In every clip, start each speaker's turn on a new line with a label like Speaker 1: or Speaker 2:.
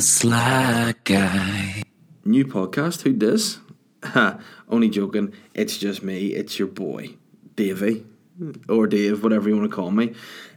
Speaker 1: Sly Guy.
Speaker 2: New podcast. Who dis? Ha, only joking. It's just me. It's your boy, Davey, or Dave, whatever you want to call me.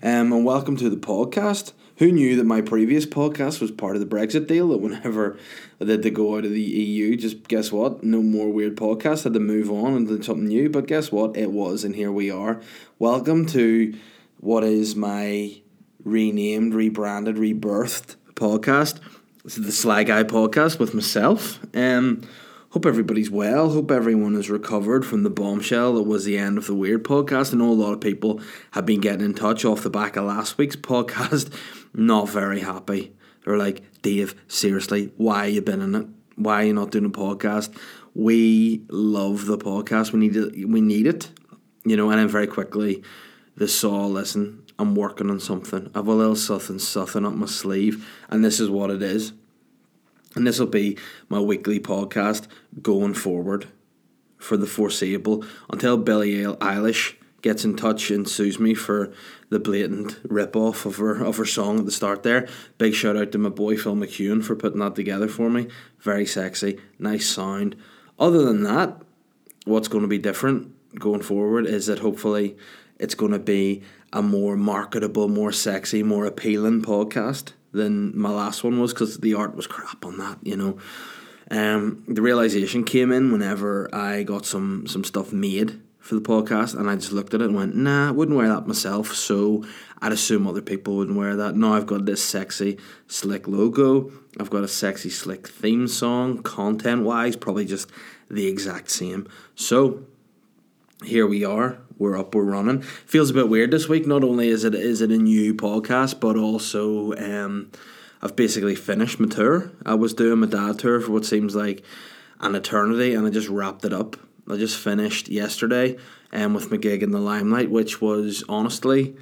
Speaker 2: Um, and welcome to the podcast. Who knew that my previous podcast was part of the Brexit deal? That whenever did to go out of the EU, just guess what? No more weird podcasts. Had to move on and do something new. But guess what? It was, and here we are. Welcome to what is my renamed, rebranded, rebirthed podcast. This is the Sly Guy podcast with myself. Um, hope everybody's well. Hope everyone has recovered from the bombshell that was the end of the Weird podcast. I know a lot of people have been getting in touch off the back of last week's podcast. Not very happy. They're like, Dave, seriously, why you been in it? Why are you not doing a podcast? We love the podcast. We need it. We need it. You know, and then very quickly, they saw, listen, I'm working on something. I've a little something, something up my sleeve, and this is what it is. And this will be my weekly podcast going forward for the foreseeable until Billie Eilish gets in touch and sues me for the blatant rip off of her of her song at the start there. Big shout out to my boy Phil McEwen for putting that together for me. Very sexy, nice sound. Other than that, what's going to be different going forward is that hopefully it's going to be a more marketable, more sexy, more appealing podcast than my last one was because the art was crap on that, you know. Um, the realization came in whenever I got some some stuff made for the podcast, and I just looked at it and went, "Nah, I wouldn't wear that myself." So I'd assume other people wouldn't wear that. Now I've got this sexy, slick logo. I've got a sexy, slick theme song. Content wise, probably just the exact same. So here we are. We're up. We're running. Feels a bit weird this week. Not only is it is it a new podcast, but also um, I've basically finished my tour. I was doing my dad tour for what seems like an eternity, and I just wrapped it up. I just finished yesterday, um, with my gig in the Limelight, which was honestly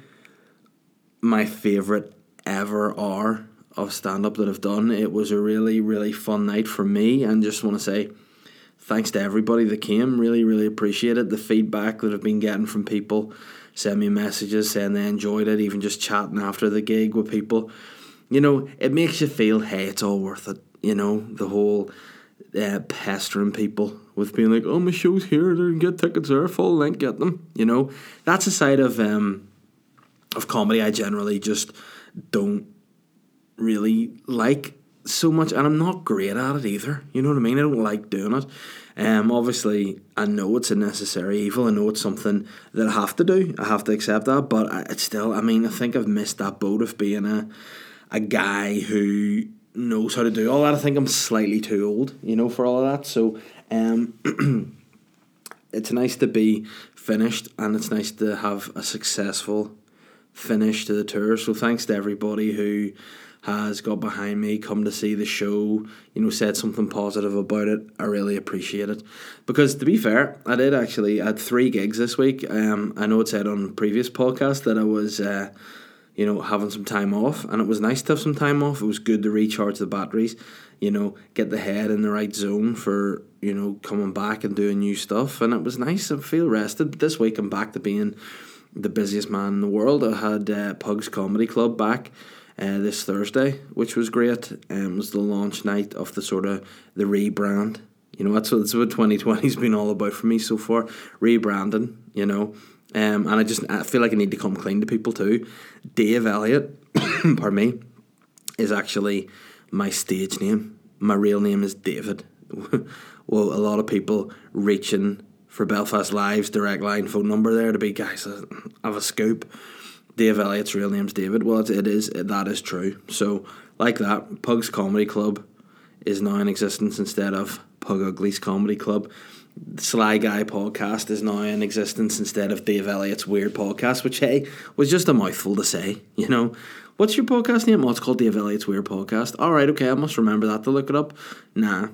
Speaker 2: my favorite ever hour of stand up that I've done. It was a really really fun night for me, and just want to say thanks to everybody that came. Really, really appreciate it. The feedback that I've been getting from people, send me messages saying they enjoyed it, even just chatting after the gig with people. You know, it makes you feel, hey, it's all worth it. You know, the whole uh, pestering people with being like, oh, my show's here, they get tickets there, full length, get them. You know, that's a side of um, of comedy I generally just don't really like so much, and I'm not great at it either. You know what I mean? I don't like doing it. Um, obviously, I know it's a necessary evil. I know it's something that I have to do. I have to accept that. But I, it's still. I mean, I think I've missed that boat of being a a guy who knows how to do all that. I think I'm slightly too old, you know, for all of that. So, um, it's nice to be finished, and it's nice to have a successful finish to the tour. So, thanks to everybody who has got behind me, come to see the show, you know, said something positive about it. I really appreciate it. Because to be fair, I did actually I had three gigs this week. Um I know it said on previous podcast that I was uh, you know, having some time off and it was nice to have some time off. It was good to recharge the batteries, you know, get the head in the right zone for, you know, coming back and doing new stuff and it was nice. I feel rested. But this week I'm back to being the busiest man in the world. I had uh, Pugs Comedy Club back uh, this Thursday, which was great. Um, it was the launch night of the sort of the rebrand. You know, that's what, that's what 2020's been all about for me so far. Rebranding, you know. Um, and I just I feel like I need to come clean to people too. Dave Elliott, pardon me, is actually my stage name. My real name is David. well, a lot of people reaching for Belfast Live's direct line phone number there to be guys. I have a scoop. Dave Elliott's real name's David. Well, it is that is true. So, like that, Pug's Comedy Club is now in existence instead of Pug Ugly's Comedy Club. Sly Guy podcast is now in existence instead of Dave Elliott's Weird Podcast, which hey was just a mouthful to say. You know, what's your podcast name? Well, it's called Dave Elliott's Weird Podcast. All right, okay, I must remember that to look it up. Nah,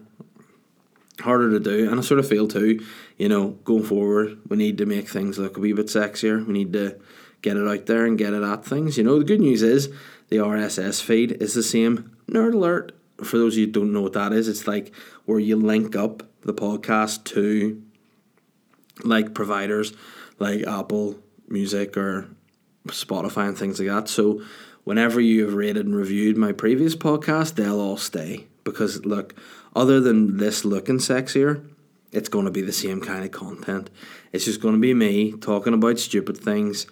Speaker 2: harder to do, and I sort of feel too. You know, going forward, we need to make things look a wee bit sexier. We need to get it out there and get it at things. You know, the good news is the RSS feed is the same. Nerd alert. For those of you who don't know what that is, it's like where you link up the podcast to like providers like Apple Music or Spotify and things like that. So whenever you have rated and reviewed my previous podcast, they'll all stay. Because, look, other than this looking sexier, it's going to be the same kind of content. It's just going to be me talking about stupid things,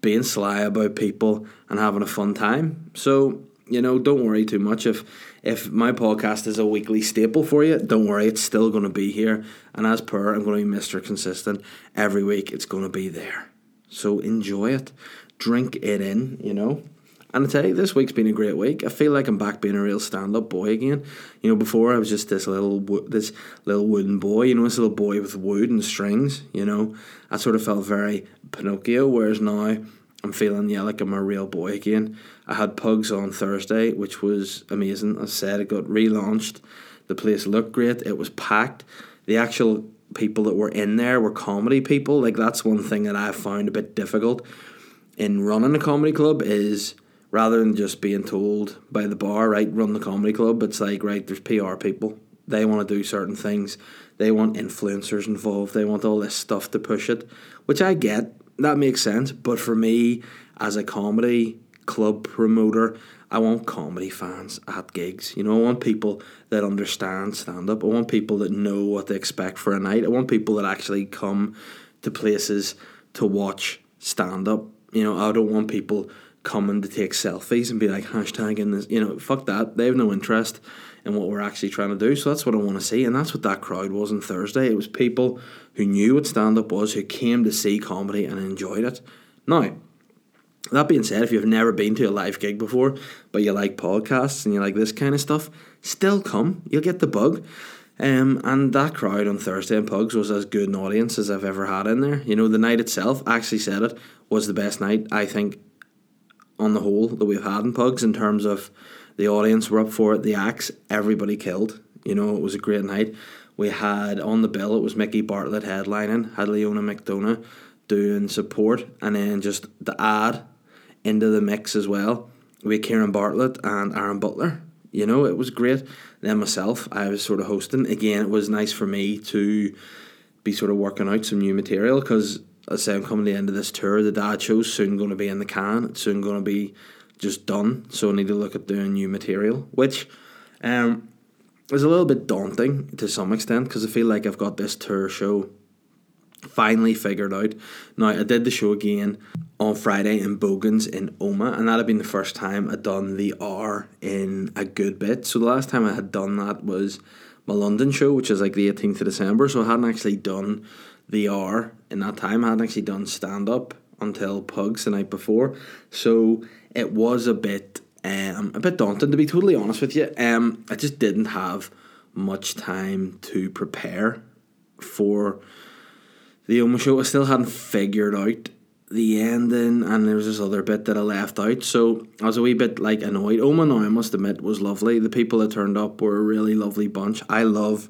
Speaker 2: being sly about people, and having a fun time. So, you know, don't worry too much if if my podcast is a weekly staple for you. Don't worry, it's still going to be here. And as per, I'm going to be Mister Consistent every week. It's going to be there. So enjoy it, drink it in. You know. And I tell you, this week's been a great week. I feel like I'm back being a real stand-up boy again. You know, before I was just this little this little wooden boy. You know, this little boy with wood and strings. You know, I sort of felt very Pinocchio. Whereas now I'm feeling yeah like I'm a real boy again. I had Pugs on Thursday, which was amazing. I said, it got relaunched. The place looked great. It was packed. The actual people that were in there were comedy people. Like that's one thing that I found a bit difficult in running a comedy club is rather than just being told by the bar, right, run the comedy club, it's like, right, there's PR people. They want to do certain things. They want influencers involved. They want all this stuff to push it, which I get that makes sense. But for me, as a comedy club promoter, I want comedy fans at gigs. You know, I want people that understand stand up. I want people that know what they expect for a night. I want people that actually come to places to watch stand up. You know, I don't want people coming to take selfies and be like hashtag in this. You know, fuck that. They have no interest in what we're actually trying to do. So that's what I want to see, and that's what that crowd was on Thursday. It was people who knew what stand up was, who came to see comedy and enjoyed it. Now, that being said, if you've never been to a live gig before, but you like podcasts and you like this kind of stuff, still come. You'll get the bug. Um, and that crowd on Thursday in Pugs was as good an audience as I've ever had in there. You know, the night itself, I actually said it, was the best night, I think, on the whole, that we've had in Pugs in terms of the audience were up for it, the acts, everybody killed. You know, it was a great night. We had on the bill, it was Mickey Bartlett headlining, had Leona McDonough doing support, and then just the ad into the mix as well. We had Kieran Bartlett and Aaron Butler. You know, it was great. Then myself, I was sort of hosting. Again, it was nice for me to be sort of working out some new material because I say I'm coming to the end of this tour. The dad show's soon going to be in the can. It's soon going to be just done. So I need to look at doing new material, which um, is a little bit daunting to some extent because I feel like I've got this tour show finally figured out. Now I did the show again on Friday in Bogans in Omagh, and that had been the first time I'd done the R in a good bit. So the last time I had done that was my London show, which is like the 18th of December. So I hadn't actually done the R in that time. I hadn't actually done stand up until Pugs the night before. So it was a bit um, a bit daunting to be totally honest with you. Um, I just didn't have much time to prepare for the Omagh show. I still hadn't figured out the ending, and there was this other bit that I left out. So I was a wee bit like annoyed. Omagh, now I must admit, was lovely. The people that turned up were a really lovely bunch. I love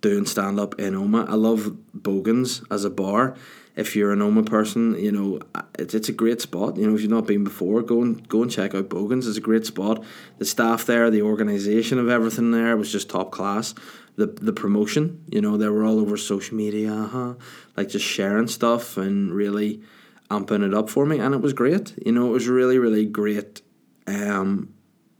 Speaker 2: doing stand up in Omagh. I love Bogans as a bar if you're an Omagh person, you know it's, it's a great spot. You know if you've not been before, go and go and check out Bogans. It's a great spot. The staff there, the organisation of everything there was just top class. The the promotion, you know, they were all over social media, uh-huh, like just sharing stuff and really amping it up for me, and it was great. You know, it was really really great. Um,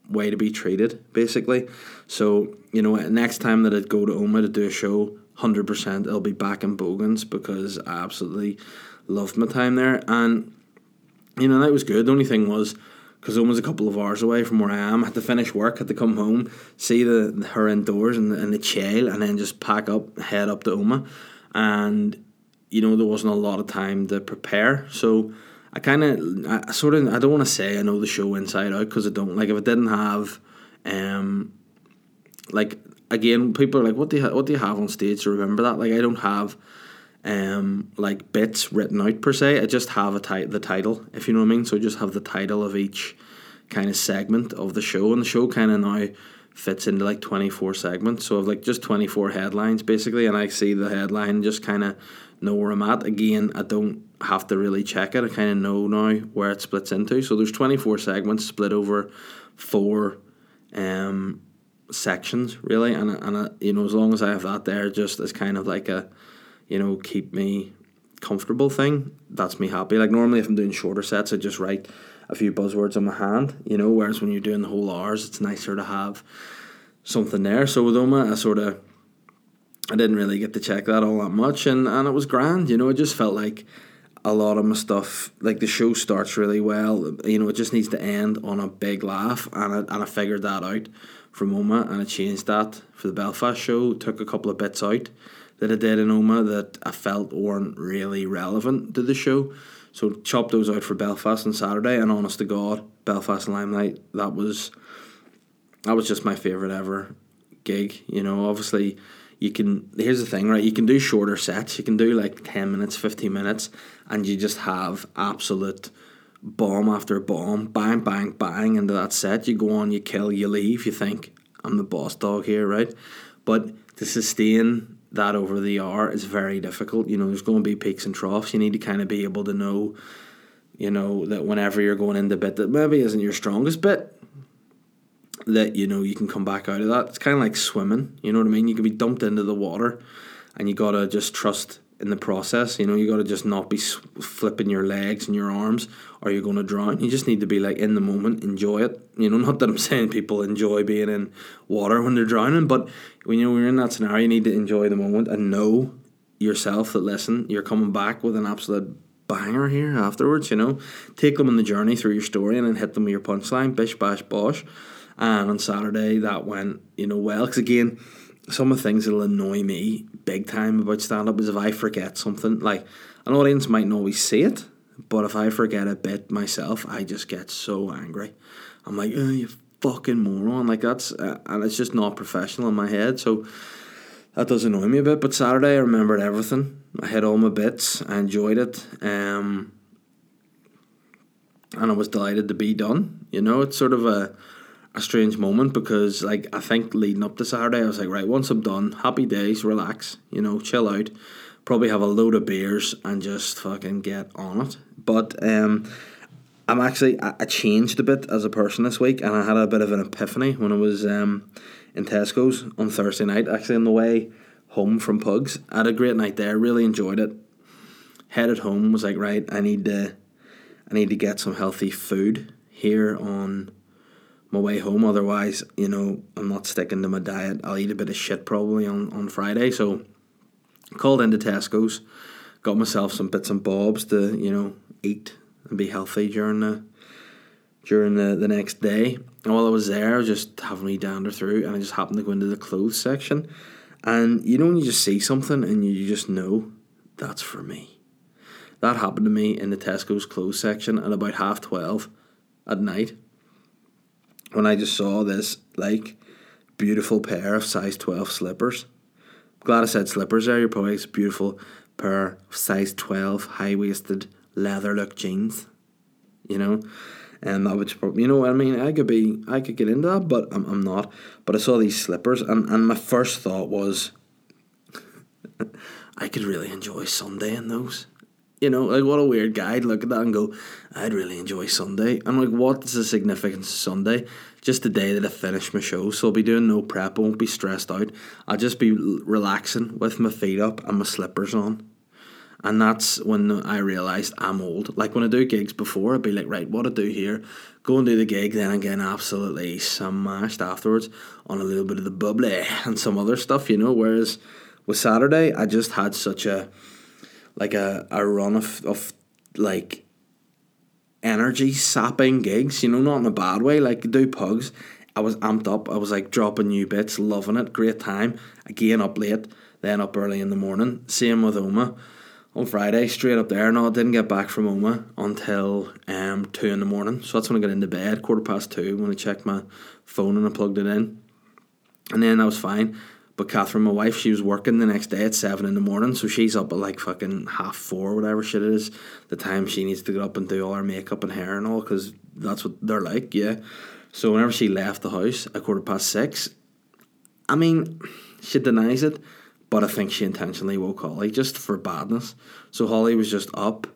Speaker 2: way to be treated basically. So you know, next time that I'd go to Omagh to do a show, hundred percent I'll be back in Bogans because I absolutely loved my time there and you know that was good. The only thing was because was a couple of hours away from where I am. I had to finish work, had to come home, see the her indoors and the, and the chill, and then just pack up, head up to Omagh, and you know there wasn't a lot of time to prepare. So I kind of, I sort of, I don't want to say I know the show inside out because I don't. Like if I didn't have, um, like again, people are like, "What do you ha- what do you have on stage to remember that?" Like, I don't have um like bits written out per se. I just have a ti- the title, if you know what I mean. So I just have the title of each kind of segment of the show, and the show kind of now fits into like twenty four segments. So I've like just twenty four headlines basically, and I see the headline, just kind of know where I'm at. Again, I don't have to really check it. I kind of know now where it splits into. So there's twenty four segments split over four um sections really, and and uh, you know as long as I have that there, just as kind of like a, you know, keep me comfortable thing. That's me happy. Like normally, if I'm doing shorter sets, I just write a few buzzwords on my hand, you know. Whereas when you're doing the whole hours, it's nicer to have something there. So with Omagh, I sort of I didn't really get to check that all that much, and and it was grand. You know, it just felt like a lot of my stuff, like the show starts really well. You know, it just needs to end on a big laugh, and I, and I figured that out from Omagh, and I changed that for the Belfast show. Took a couple of bits out that I did in Omagh that I felt weren't really relevant to the show. So chopped those out for Belfast on Saturday, and honest to God, Belfast Limelight that was that was just my favorite ever gig. You know, obviously you can here's the thing right? You can do shorter sets. You can do like 10 minutes 15 minutes and you just have absolute bomb after bomb bang bang bang into that set. You go on you kill you leave. You think i'm the boss dog here right? But to sustain that over the hour is very difficult. You know there's going to be peaks and troughs. You need to kind of be able to know you know that whenever you're going into bit that maybe isn't your strongest bit that you know you can come back out of that. It's kind of like swimming. You know what I mean? You can be dumped into the water, and you gotta just trust in the process. You know, you gotta just not be flipping your legs and your arms, or you're gonna drown. You just need to be like in the moment, enjoy it. You know, not that I'm saying people enjoy being in water when they're drowning, but when you're in that scenario, you need to enjoy the moment and know yourself that listen, you're coming back with an absolute banger here afterwards. You know, take them on the journey through your story and then hit them with your punchline, bish bash bosh. And on Saturday, that went, you know, well. Because again, some of the things that'll annoy me big time about stand up is if I forget something. Like, an audience might not always see it, but if I forget a bit myself, I just get so angry. I'm like, oh, you fucking moron. Like, that's, uh, and it's just not professional in my head. So, that does annoy me a bit. But Saturday, I remembered everything. I hit all my bits. I enjoyed it. Um, and I was delighted to be done. You know, it's sort of a a strange moment because like I think leading up to Saturday I was like right once I'm done happy days relax you know chill out probably have a load of beers and just fucking get on it. But um I'm actually I, changed a bit as a person this week and I had a bit of an epiphany when I was um in Tesco's on Thursday night actually on the way home from Pugs. I had a great night there really enjoyed it. Headed home was like right I need to I need to get some healthy food here on my way home. Otherwise, you know, I'm not sticking to my diet. I'll eat a bit of shit probably on, on Friday. So called into Tesco's, got myself some bits and bobs to, you know, eat and be healthy during the during the, the next day. And while I was there, I was just having me dander through and I just happened to go into the clothes section. And you know when you just see something and you just know that's for me. That happened to me in the Tesco's clothes section at about half twelve at night when I just saw this like beautiful pair of size 12 slippers. Glad I said slippers there. You're probably a beautiful pair of size 12 high waisted leather look jeans. You know? And that would, you know what I mean? I could be, I could get into that, but I'm, I'm not. But I saw these slippers, and, and my first thought was, I could really enjoy Sunday in those. You know, like what a weird guy. I'd look at that and go, I'd really enjoy Sunday. I'm like, what's the significance of Sunday? Just the day that I finish my show. So I'll be doing no prep, I won't be stressed out. I'll just be relaxing with my feet up and my slippers on. And that's when I realised I'm old. Like when I do gigs before, I'd be like, right, what I do here, go and do the gig, then again, absolutely smashed afterwards on a little bit of the bubbly and some other stuff, you know. Whereas with Saturday, I just had such a like a, a run of, of like energy sapping gigs, you know, not in a bad way, like do pugs. I was amped up. I was like dropping new bits, loving it, great time. Again up late, then up early in the morning. Same with Omagh. On Friday, straight up there. No, I didn't get back from Omagh until um two in the morning. So that's when I got into bed, quarter past two, when I checked my phone and I plugged it in. And then I was fine. But Catherine, my wife, she was working the next day at seven in the morning, so she's up at like fucking half four, whatever shit it is. The time she needs to get up and do all her makeup and hair and all, because that's what they're like, yeah. So whenever she left the house at quarter past six, I mean, she denies it, but I think she intentionally woke Holly just for badness. So Holly was just up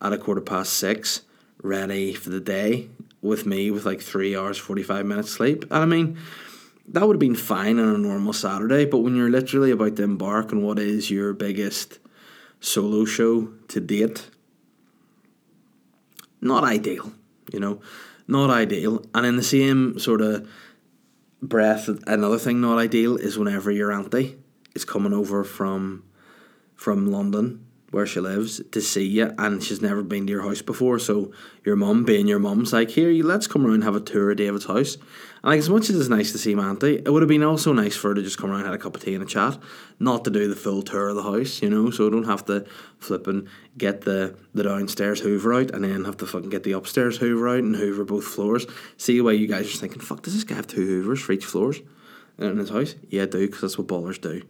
Speaker 2: at a quarter past six, ready for the day with me with like three hours, 45 minutes sleep. And I mean, that would have been fine on a normal Saturday, but when you're literally about to embark on what is your biggest solo show to date, not ideal. You know, not ideal. And in the same sort of breath, another thing not ideal is whenever your auntie is coming over from from London where she lives to see you and she's never been to your house before. So your mum being your mum's like here you let's come around and have a tour of David's house. And like as much as it's nice to see my auntie it would have been also nice for her to just come around and have a cup of tea and a chat. Not to do the full tour of the house you know so I don't have to flip and get the, the downstairs hoover out and then have to fucking get the upstairs hoover out and hoover both floors. See why you guys are thinking fuck does this guy have two hoovers for each floors? In his house? Yeah I do because that's what ballers do.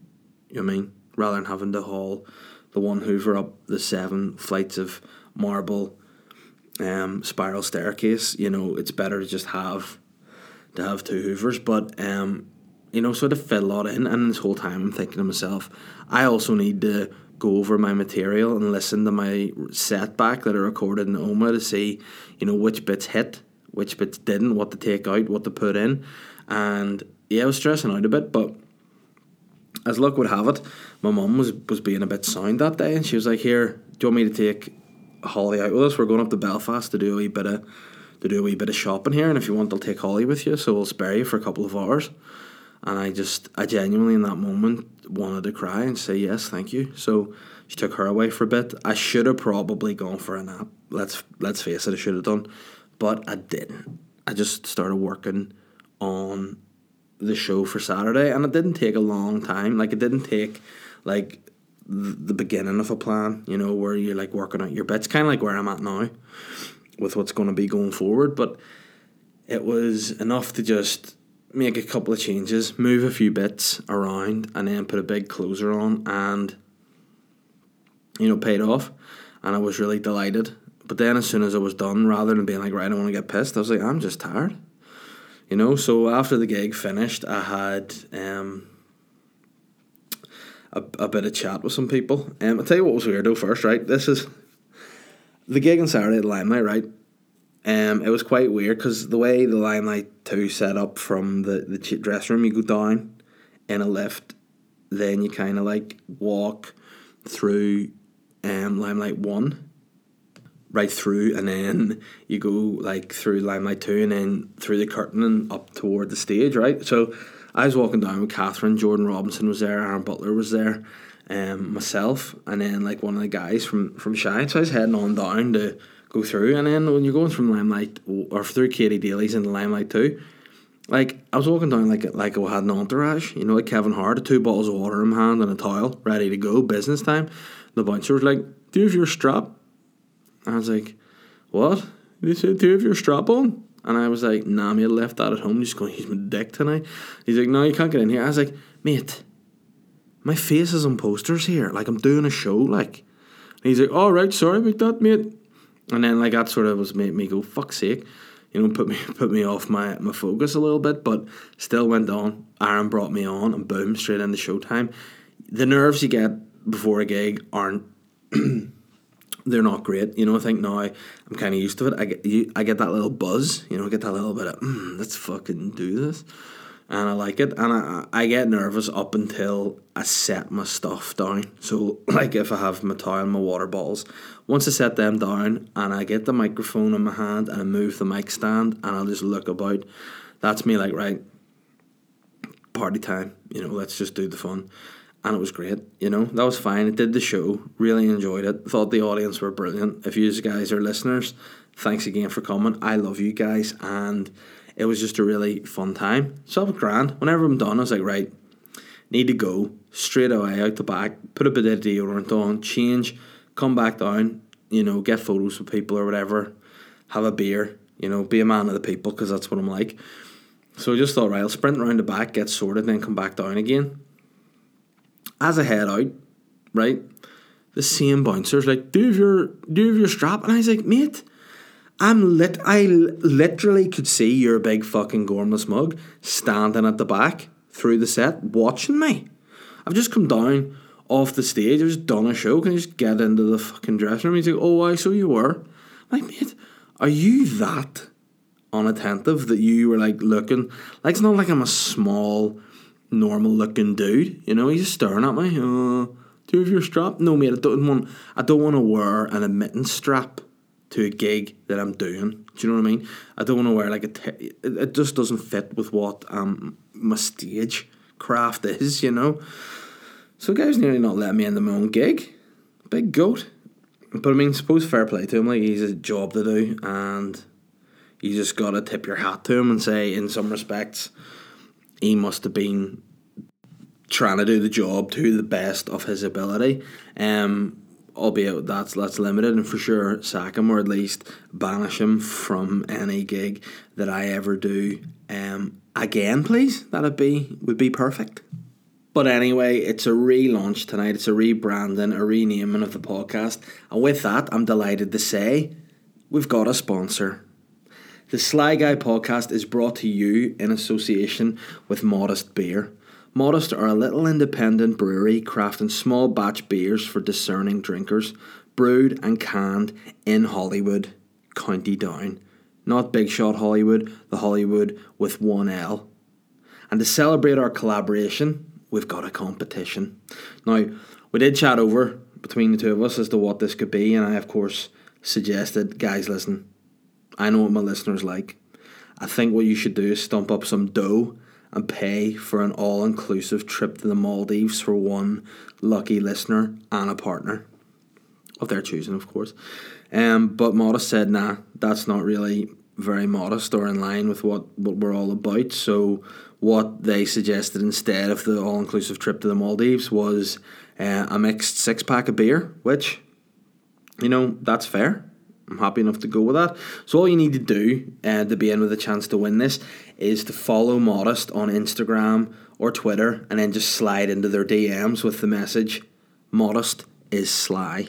Speaker 2: You know what I mean? Rather than having to haul the one Hoover up the seven flights of marble um, spiral staircase. You know, it's better to just have to have two Hoovers. But um, you know, sort of fit a lot in. And this whole time, I'm thinking to myself, I also need to go over my material and listen to my setback that I recorded in Omagh to see, you know, which bits hit, which bits didn't, what to take out, what to put in. And yeah, I was stressing out a bit, but as luck would have it, my mum was was being a bit sound that day, and she was like, "Here, do you want me to take Holly out with us? We're going up to Belfast to do a wee bit of to do a wee bit of shopping here, and if you want, I'll take Holly with you, so we'll spare you for a couple of hours." And I just, I genuinely in that moment wanted to cry and say yes, thank you. So she took her away for a bit. I should have probably gone for a nap. Let's let's face it, I should have done, but I didn't. I just started working on the show for Saturday, and it didn't take a long time. Like it didn't take like the beginning of a plan, you know, where you're like working out your bits, kind of like where I'm at now with what's going to be going forward. But it was enough to just make a couple of changes, move a few bits around, and then put a big closer on, and you know, paid off. And I was really delighted. But then, as soon as I was done, rather than being like, right, I don't want to get pissed, I was like, I'm just tired. You know, so after the gig finished, I had um, a, a bit of chat with some people. Um, I'll tell you what was weird though first, right? This is the gig on Saturday at Limelight, right? Um, it was quite weird because the way the Limelight 2 set up from the, the dressing room, you go down in a lift, then you kind of like walk through um, Limelight 1 right through and then you go like through Limelight 2 and then through the curtain and up toward the stage, right? So I was walking down with Catherine, Jordan Robinson was there, Aaron Butler was there, um, myself, and then like one of the guys from from Shine. So I was heading on down to go through, and then when you're going from Limelight or through Katy Daly's into Limelight too, like I was walking down like like I had an entourage, you know, like Kevin Hart, two bottles of water in my hand and a towel, ready to go, business time. The bouncer was like, "Do you have your strap?" I was like, "What?" They said, "Do you have your strap on?" And I was like, nah, mate, left that at home. Just going use my dick tonight. He's like, no, you can't get in here. I was like, mate, my face is on posters here. Like, I'm doing a show. Like, and he's like, all right, sorry about that, mate. And then, like, that sort of was made me go, fuck's sake. You know, put me put me off my, my focus a little bit, but still went on. Aaron brought me on, and boom, straight into showtime. The nerves you get before a gig aren't they're not great. You know, I think now I'm kind of used to it. I get you, I get that little buzz. You know, I get that little bit of mm, let's fucking do this, and I like it. And I I get nervous up until I set my stuff down. So like if I have my towel and my water bottles, once I set them down and I get the microphone in my hand and I move the mic stand and I'll just look about, that's me like right. Party time. You know, let's just do the fun and it was great. You know, that was fine. It did the show. Really enjoyed it. Thought the audience were brilliant. If you guys are listeners, thanks again for coming. I love you guys, and it was just a really fun time. So it was grand. Whenever I'm done, I was like, right, need to go straight away out the back, put a bit of deodorant on, change, come back down. You know, get photos with people or whatever, have a beer. You know, be a man of the people because that's what I'm like. So I just thought, right, I'll sprint around the back, get sorted, then come back down again as I head out, right, the same bouncer's like, do your, do your strap? And I was like, mate, I'm lit. I literally could see your big fucking gormless mug standing at the back through the set watching me. I've just come down off the stage. I've just done a show. Can I just get into the fucking dressing room? He's like, oh, I so you were. I'm like, mate, are you that unattentive that you were like looking? Like, it's not like I'm a small normal looking dude. You know, he's just staring at me. Uh, do you have your strap? No, mate. I don't want. I don't want to wear an admittance strap to a gig that I'm doing. Do you know what I mean? I don't want to wear like a. T- it, just doesn't fit with what um my stage craft is. You know. So guy's nearly not letting me into my own gig. Big goat. But I mean, suppose fair play to him. Like he's a job to do, and you just gotta tip your hat to him and say, in some respects, he must have been trying to do the job to the best of his ability. Um, albeit that's that's limited, and for sure sack him or at least banish him from any gig that I ever do. Um, again, please. That'd be would be perfect. But anyway, it's a relaunch tonight. It's a rebranding, a renaming of the podcast. And with that, I'm delighted to say we've got a sponsor. The Sly Guy podcast is brought to you in association with Modest Beer. Modest are a little independent brewery crafting small batch beers for discerning drinkers, brewed and canned in Holywood, County Down. Not Big Shot Hollywood, the Holywood with one L. And to celebrate our collaboration, we've got a competition. Now, we did chat over between the two of us as to what this could be, and I, of course, suggested, guys, listen, I know what my listeners like. I think what you should do is stump up some dough and pay for an all inclusive trip to the Maldives for one lucky listener and a partner. Of their choosing, of course. Um, but Modest said, nah, that's not really very modest or in line with what, what we're all about. So what they suggested instead of the all inclusive trip to the Maldives was uh, a mixed six pack of beer, which, you know, that's fair. I'm happy enough to go with that. So all you need to do uh, to be in with a chance to win this is to follow Modest on Instagram or Twitter, and then just slide into their DMs with the message "Modest is sly,"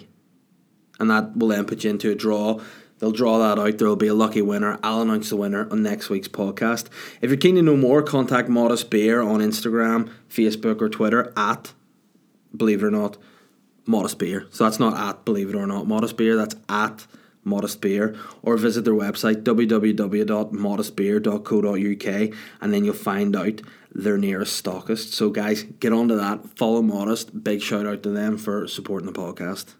Speaker 2: and that will then put you into a draw They'll draw that out. There will be a lucky winner. I'll announce the winner on next week's podcast. If you're keen to know more, contact Modest Beer on Instagram, Facebook, or Twitter at, believe it or not, Modest Beer. So that's not at, believe it or not, Modest Beer. That's at Modest Beer. Or visit their website, www.modestbeer.co.uk, and then you'll find out their nearest stockist. So, guys, get onto that. Follow Modest. Big shout out to them for supporting the podcast.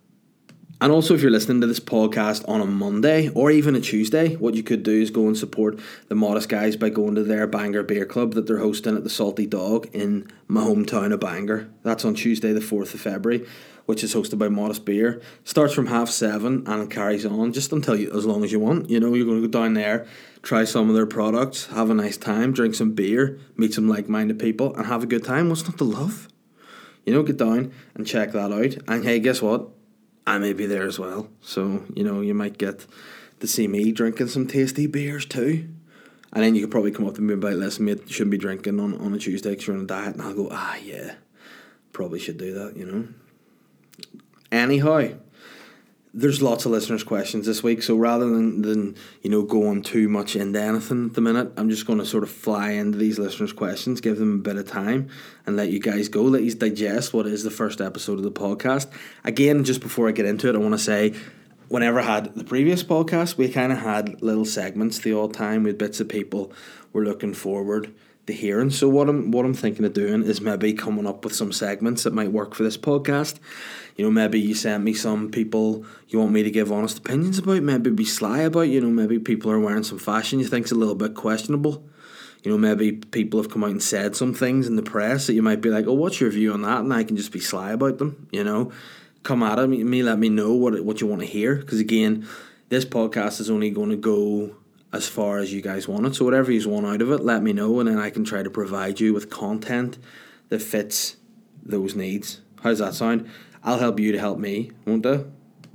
Speaker 2: And also, if you're listening to this podcast on a Monday or even a Tuesday, what you could do is go and support the Modest Guys by going to their Bangor Beer Club that they're hosting at the Salty Dog in my hometown of Bangor. That's on Tuesday, the 4th of February, which is hosted by Modest Beer. Starts from half seven and carries on just until you, as long as you want. You know, you're going to go down there, try some of their products, have a nice time, drink some beer, meet some like minded people, and have a good time. What's not to love? You know, get down and check that out. And hey, guess what? I may be there as well. So, you know, you might get to see me drinking some tasty beers too. And then you could probably come up to me about, listen, mate, you shouldn't be drinking on, on a Tuesday because you're on a diet. And I'll go, ah, yeah, probably should do that, you know. Anyhow, there's lots of listeners' questions this week, so rather than, than you know going too much into anything at the minute, I'm just going to sort of fly into these listeners' questions, give them a bit of time, and let you guys go, let you digest what is the first episode of the podcast. Again, just before I get into it, I want to say, whenever I had the previous podcast, we kind of had little segments the old time with bits of people we're looking forward to hearing. So what I'm what I'm thinking of doing is maybe coming up with some segments that might work for this podcast you know, maybe you sent me some people you want me to give honest opinions about, maybe be sly about, you know, maybe people are wearing some fashion you think's a little bit questionable. You know, maybe people have come out and said some things in the press that you might be like, oh, what's your view on that? And I can just be sly about them, you know. Come at me let me know what what you want to hear. Because again, this podcast is only going to go as far as you guys want it. So whatever you want out of it, let me know, and then I can try to provide you with content that fits those needs. How's that sound? I'll help you to help me, won't I?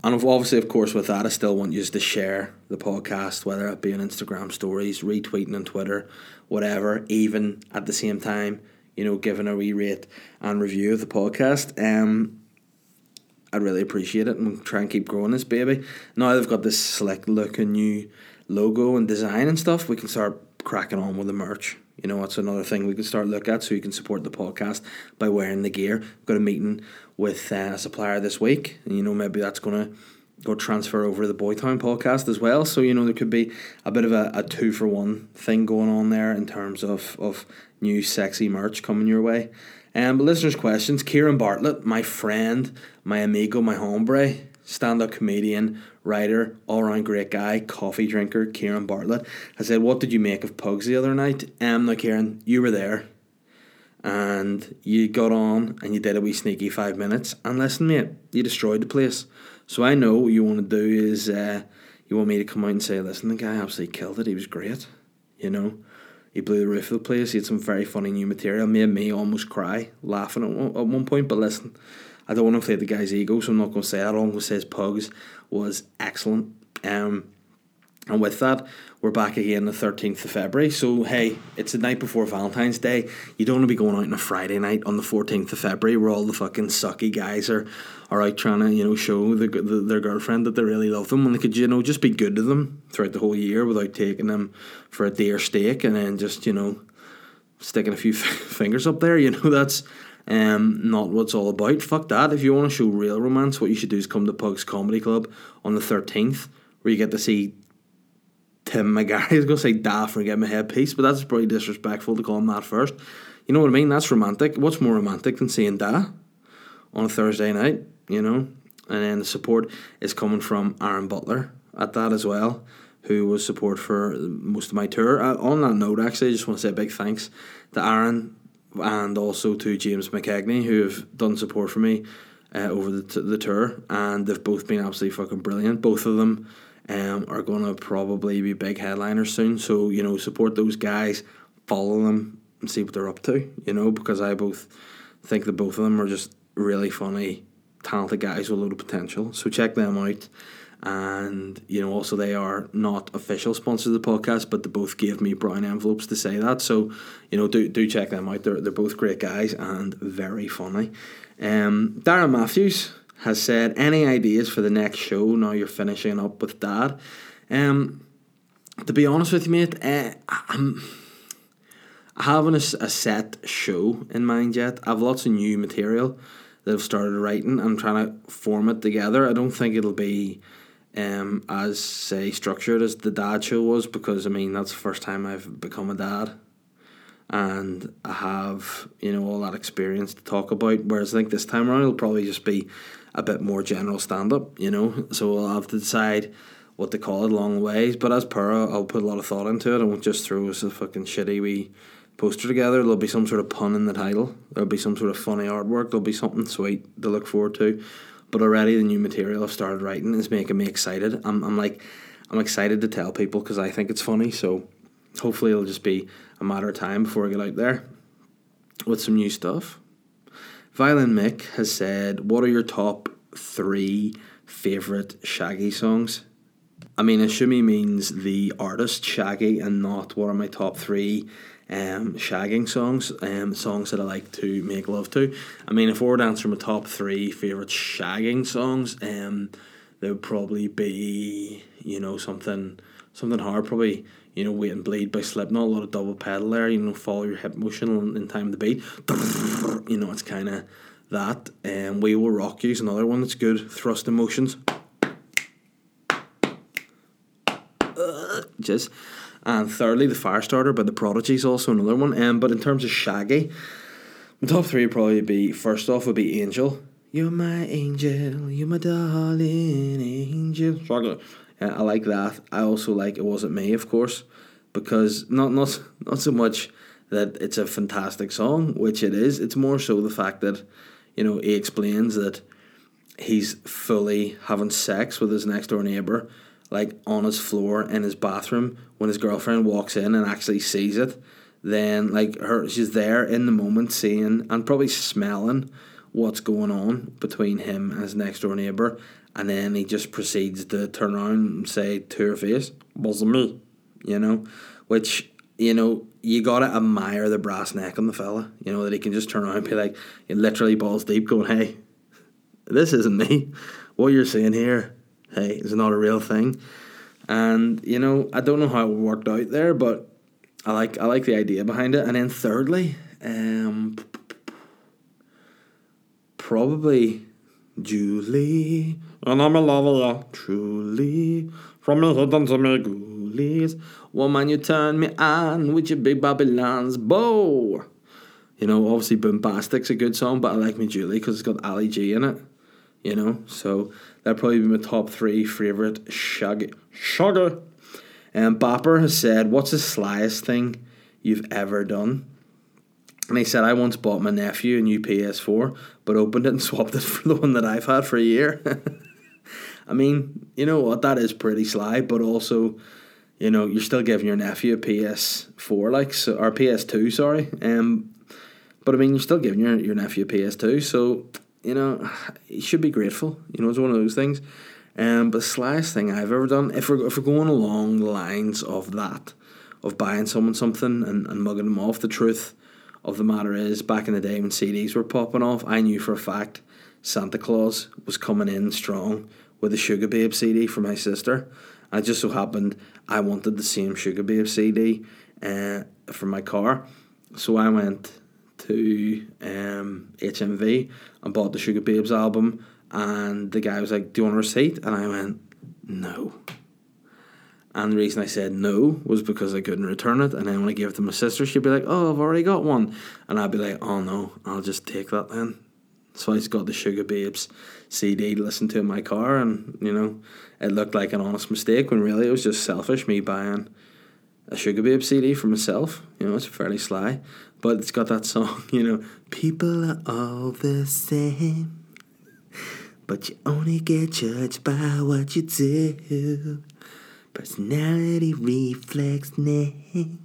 Speaker 2: And obviously, of course, with that, I still want you to share the podcast, whether it be on Instagram stories, retweeting on Twitter, whatever, even at the same time, you know, giving a wee rate and review of the podcast. Um, I'd really appreciate it and try and keep growing this baby. Now they've got this slick looking new logo and design and stuff, we can start cracking on with the merch. You know, that's another thing we can start look at so you can support the podcast by wearing the gear. We've got a meeting with uh, a supplier this week, and you know maybe that's gonna go transfer over to the Boytown podcast as well. So you know there could be a bit of a, a two for one thing going on there in terms of of new sexy merch coming your way. Um, but listeners' questions. Kieran Bartlett, my friend, my amigo, my hombre, stand up comedian, writer, all around great guy, coffee drinker, Kieran Bartlett, has said, What did you make of Pugs the other night? Um, now, Kieran, you were there and you got on and you did a wee sneaky five minutes. And listen, mate, you destroyed the place. So I know what you want to do is uh, you want me to come out and say, Listen, the guy absolutely killed it. He was great. You know, he blew the roof of the place. He had some very funny new material. Made me almost cry laughing at one, at one point. But listen, I don't want to inflate the guy's ego, so I'm not going to say that. All I'm going to say is Pugs was excellent. Um, and with that, we're back again the 13th of February. So, hey, it's the night before Valentine's Day. You don't want to be going out on a Friday night on the 14th of February where all the fucking sucky guys are, are out trying to, you know, show the, the, their girlfriend that they really love them and they could, you know, just be good to them throughout the whole year without taking them for a deer steak and then just, you know, sticking a few fingers up there. You know, that's um, not what it's all about. Fuck that. If you want to show real romance, what you should do is come to Pugs Comedy Club on the 13th where you get to see Tim McGarry. I was going to say Daft and Give My Head Peace, but that's probably disrespectful to call him that first. You know what I mean? That's romantic. What's more romantic than seeing Da on a Thursday night, you know? And then the support is coming from Aaron Butler at that as well, who was support for most of my tour. Uh, on that note, actually, I just want to say a big thanks to Aaron and also to James McKegney, who have done support for me uh, over the, t- the tour. And they've both been absolutely fucking brilliant. Both of them um, are going to probably be big headliners soon. So, you know, support those guys, follow them, and see what they're up to, you know, because I both think that both of them are just really funny, talented guys with a load of potential. So, check them out. And, you know, also they are not official sponsors of the podcast, but they both gave me brown envelopes to say that. So, you know, do, do check them out. They're, they're both great guys and very funny. Um, Darren Matthews has said, Any ideas for the next show now you're finishing up with dad? Um, to be honest with you, mate, uh, I'm having a, a set show in mind yet. I have lots of new material that I've started writing. I'm trying to form it together. I don't think it'll be um, as say structured as the dad show was because I mean that's the first time I've become a dad and I have you know all that experience to talk about. Whereas I think this time around it'll probably just be a bit more general stand up, you know. So I'll have to decide what to call it along the ways. But as per, I'll put a lot of thought into it. I won't just throw us a fucking shitty wee poster together. There'll be some sort of pun in the title. There'll be some sort of funny artwork. There'll be something sweet to look forward to. But already the new material I've started writing is making me excited. I'm, I'm like, I'm excited to tell people because I think it's funny. So hopefully it'll just be a matter of time before I get out there with some new stuff. Violin Mick has said, What are your top three favourite Shaggy songs? I mean, assume he means the artist Shaggy and not what are my top three um, shagging songs, um, songs that I like to make love to. I mean, if I were to answer my top three favourite shagging songs, um, there would probably be, you know, something something hard, probably you know, Wait and Bleed by Slipknot, a lot of double pedal there, you know, follow your hip motion in time to beat. You know, it's kind of that. And um, We Will Rock You is another one that's good. Thrust emotions. Uh, just. And thirdly, The Firestarter by The Prodigy is also another one. Um, but in terms of Shaggy, the top three would probably be, first off, would be Angel. You're my angel, you're my darling angel. Struggling. Uh, I like that. I also like It Wasn't Me, of course, because not not not so much that it's a fantastic song, which it is. It's more so the fact that, you know, he explains that he's fully having sex with his next door neighbor, like on his floor in his bathroom when his girlfriend walks in and actually sees it. Then like her, she's there in the moment, seeing and probably smelling what's going on between him and his next door neighbor, and then he just proceeds to turn around and say to her face, "Wasn't me," you know, which you know you gotta admire the brass neck on the fella, you know that he can just turn around and be like, literally balls deep, going, "Hey, this isn't me. What you're saying here, hey, it's not a real thing." And you know, I don't know how it worked out there, but I like I like the idea behind it. And then thirdly, um, probably Julie, and I'm a lover, truly. From me hidden to me ghoulies. Woman, you turn me on with your big Babylon's bow. You know, obviously Boombastic's a good song, but I like me Julie because it's got Ali G in it. You know, so that'd probably be my top three favorite shaggy shaggy. And Bopper has said, "What's the slyest thing you've ever done?" And he said, "I once bought my nephew a new PS4, but opened it and swapped it for the one that I've had for a year." I mean, you know what? That is pretty sly, but also, you know, you're still giving your nephew a PS4, like so, or PS2, sorry. Um, but I mean, you're still giving your your nephew a PS2, so you know, you should be grateful. You know, it's one of those things. Um, but the slyest thing I've ever done, if we're if we're going along the lines of that, of buying someone something and, and mugging them off, the truth of the matter is, back in the day when CDs were popping off, I knew for a fact Santa Claus was coming in strong with a Sugababe CD for my sister. And it just so happened I wanted the same Sugababe CD uh, for my car. So I went to um, HMV and bought the Sugababes album. And the guy was like, Do you want a receipt? And I went, No. And the reason I said no was because I couldn't return it. And then when I gave it to my sister, she'd be like, Oh, I've already got one. And I'd be like, Oh no, I'll just take that then. So I just got the Sugababes CD to listen to in my car, and you know, it looked like an honest mistake when really it was just selfish me buying a Sugababes CD for myself. You know, it's fairly sly, but it's got that song. You know, people are all the same, but you only get judged by what you do. Personality reflects name.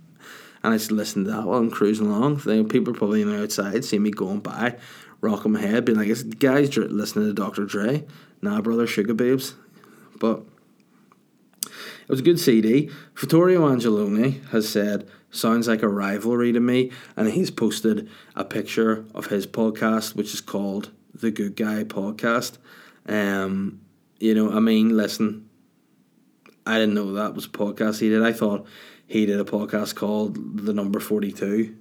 Speaker 2: And I just listened to that while I'm cruising along. People probably on the outside see me going by, rocking my head, being like, "Is guys listening to Dr. Dre?" Nah, brother, Sugababes. But it was a good CD. Vittorio Angeloni has said, sounds like a rivalry to me, and he's posted a picture of his podcast, which is called The Good Guy Podcast. Um, you know, I mean, listen, I didn't know that was a podcast he did. I thought he did a podcast called The Number 42,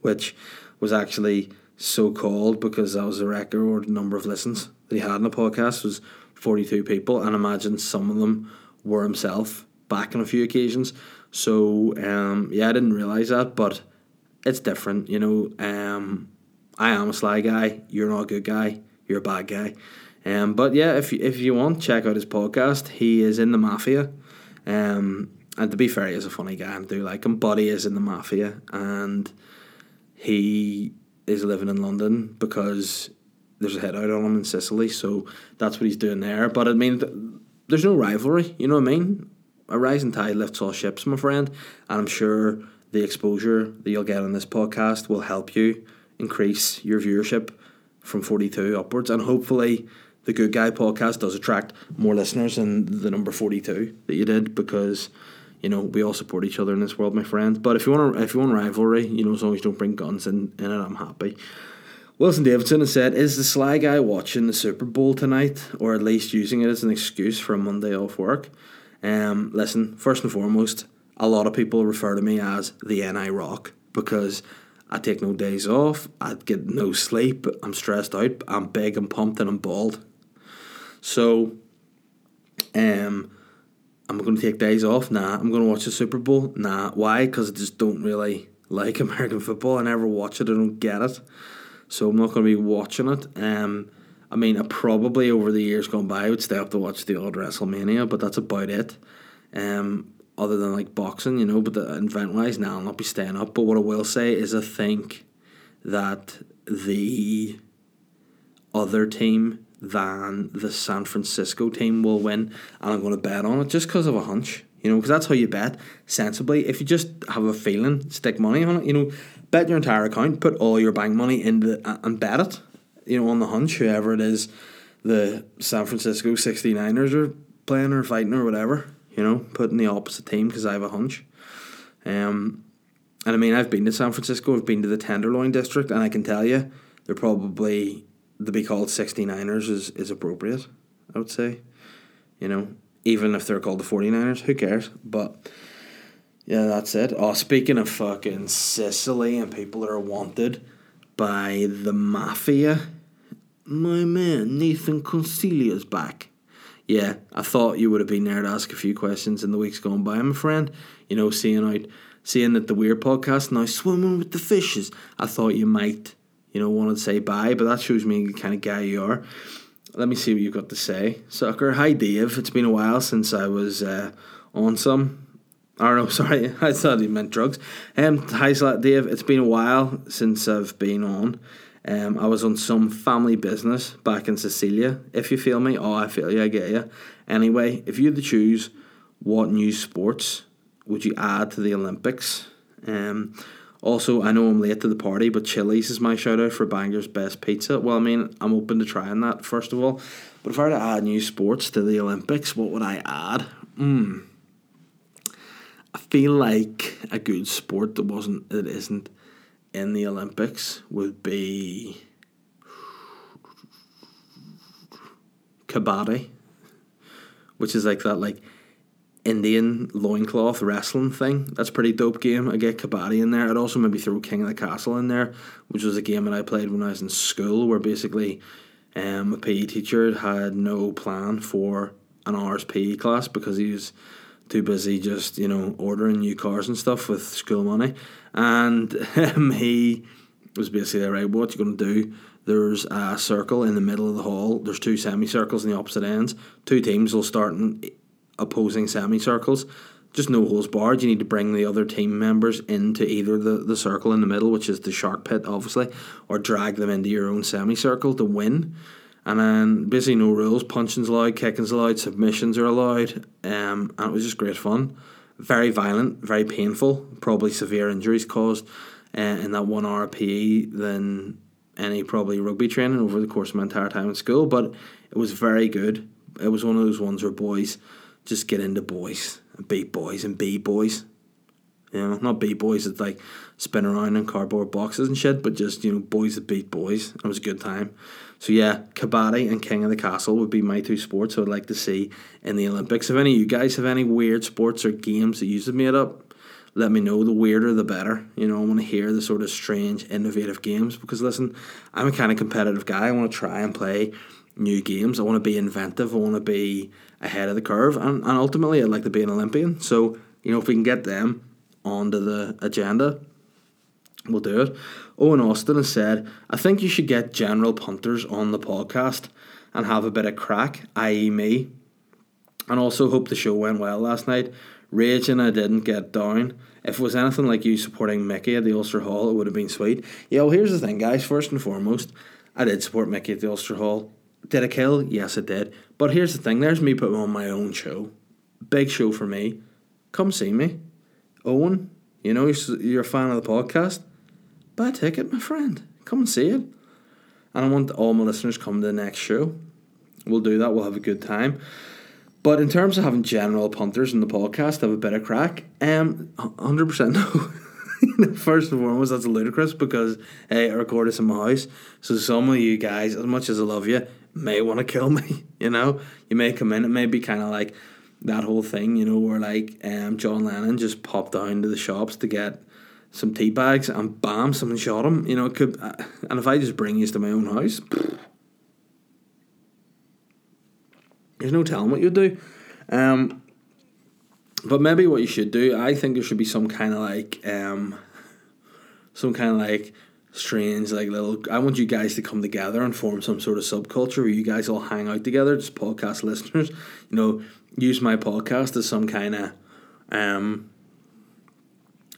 Speaker 2: which was actually so called because that was the record number of listens that he had in the podcast was 42 people and imagine some of them were himself back on a few occasions. So um, yeah I didn't realise that but it's different you know. Um, I am a sly guy. You're not a good guy. You're a bad guy. Um, but yeah if, if you want check out his podcast. He is in the mafia. Um, and to be fair he is a funny guy. I do like him but he is in the mafia and he is living in London because there's a head out on him in Sicily, so that's what he's doing there. But I mean, there's no rivalry, you know what I mean? A rising tide lifts all ships, my friend, and I'm sure the exposure that you'll get on this podcast will help you increase your viewership from 42 upwards, and hopefully the Good Guy podcast does attract more listeners than the number 42 that you did because you know, we all support each other in this world, my friend. But if you want, if you want rivalry, you know, as long as you don't bring guns in, in it, I'm happy. Wilson Davidson has said, "Is the sly guy watching the Super Bowl tonight, or at least using it as an excuse for a Monday off work?" Um, listen, first and foremost, a lot of people refer to me as the NI Rock because I take no days off, I get no sleep, I'm stressed out, I'm big, I'm pumped, and I'm bald. So, um, am I going to take days off? Nah. I'm going to watch the Super Bowl? Nah. Why? Because I just don't really like American football. I never watch it. I don't get it. So I'm not going to be watching it. Um, I mean, I probably over the years gone by I would stay up to watch the old WrestleMania, but that's about it. Um, other than like boxing, you know, but the event wise, now I'll not be staying up. But what I will say is, I think that the other team than the San Francisco team will win, and I'm going to bet on it just because of a hunch. You know, because that's how you bet sensibly. If you just have a feeling, stick money on it. You know, bet your entire account, put all your bank money into uh, and bet it. You know, on the hunch, whoever it is, the San Francisco 69ers are playing or fighting or whatever. You know, putting the opposite team because I have a hunch. Um, and I mean, I've been to San Francisco. I've been to the Tenderloin district, and I can tell you, they're probably to be called 69ers is, is appropriate, I would say. You know, even if they're called the 49ers, who cares? But yeah, that's it. Oh, speaking of fucking Sicily and people that are wanted by the mafia, my man Nathan Concilia's back. Yeah, I thought you would have been there to ask a few questions in the weeks gone by, my friend. You know, seeing out, seeing that the Weird podcast now swimming with the fishes. I thought you might you know, wanted to say bye, but that shows me the kind of guy you are. let me see what you've got to say, sucker. Hi, Dave. It's been a while since I was uh, on some. Or no, sorry, I thought he meant drugs. Um, hi, Dave. It's been a while since I've been on. Um, I was on some family business back in Cecilia. If you feel me, oh, I feel you. I get you. Anyway, if you had to choose, what new sports would you add to the Olympics? Um, also, I know I'm late to the party, but Chili's is my shout out for Bangor's best pizza. Well, I mean, I'm open to trying that first of all. But if I were to add new sports to the Olympics, what would I add? Hmm. Feel like a good sport that wasn't that isn't in the Olympics would be kabaddi, which is like that like Indian loincloth wrestling thing. That's pretty dope game. I get kabaddi in there. I'd also maybe throw King of the Castle in there, which was a game that I played when I was in school, where basically um, a PE teacher had no plan for an hour's PE class because he was too busy just you know ordering new cars and stuff with school money, and um, he was basically right. What you gonna do? There's a circle in the middle of the hall. There's two semicircles in the opposite ends. Two teams will start in opposing semicircles. Just no holes barred. You need to bring the other team members into either the, the circle in the middle, which is the shark pit, obviously, or drag them into your own semicircle to win. And then basically no rules. Punching's allowed, kicking's allowed, submissions are allowed. Um, and it was just great fun. Very violent, very painful. Probably severe injuries caused uh, in that one hour PE than any probably rugby training over the course of my entire time in school. But it was very good. It was one of those ones where boys just get into boys and beat boys and be boys. You know, not beat boys that like spin around in cardboard boxes and shit, but just, you know, boys that beat boys. It was a good time. So yeah, Kabaddi and King of the Castle would be my two sports I would like to see in the Olympics. If any of you guys have any weird sports or games that you have made up, let me know. The weirder the better. You know, I want to hear the sort of strange, innovative games because listen, I'm a kind of competitive guy. I want to try and play new games. I want to be inventive. I want to be ahead of the curve, and, and ultimately, I'd like to be an Olympian. So, you know, if we can get them onto the agenda, we'll do it. Owen Austin has said, I think you should get general punters on the podcast and have a bit of crack, i.e., me. And also hope the show went well last night. Raging I didn't get down. If it was anything like you supporting Mickey at the Ulster Hall, it would have been sweet. Yeah, well, here's the thing, guys. First and foremost, I did support Mickey at the Ulster Hall. Did I kill? Yes, it did. But here's the thing there's me putting on my own show. Big show for me. Come see me. Owen, you know, you're a fan of the podcast. Buy a ticket, my friend. Come and see it. And I want all my listeners come to the next show. We'll do that. We'll have a good time. But in terms of having general punters in the podcast, have a bit of crack. Um, hundred percent no. First and foremost, that's ludicrous because hey, I record this in my house. So some of you guys, as much as I love you, may want to kill me. You know, you may come in. It may be kind of like that whole thing. You know, where like um, John Lennon just popped down to the shops to get some tea bags and bam, someone shot him. You know, it could. Uh, and if I just bring you to my own house, there's no telling what you'd do. Um, but maybe what you should do, I think there should be some kind of like, um, some kind of like strange like little I want you guys to come together and form some sort of subculture where you guys all hang out together, just podcast listeners. You know, use my podcast as some kind of um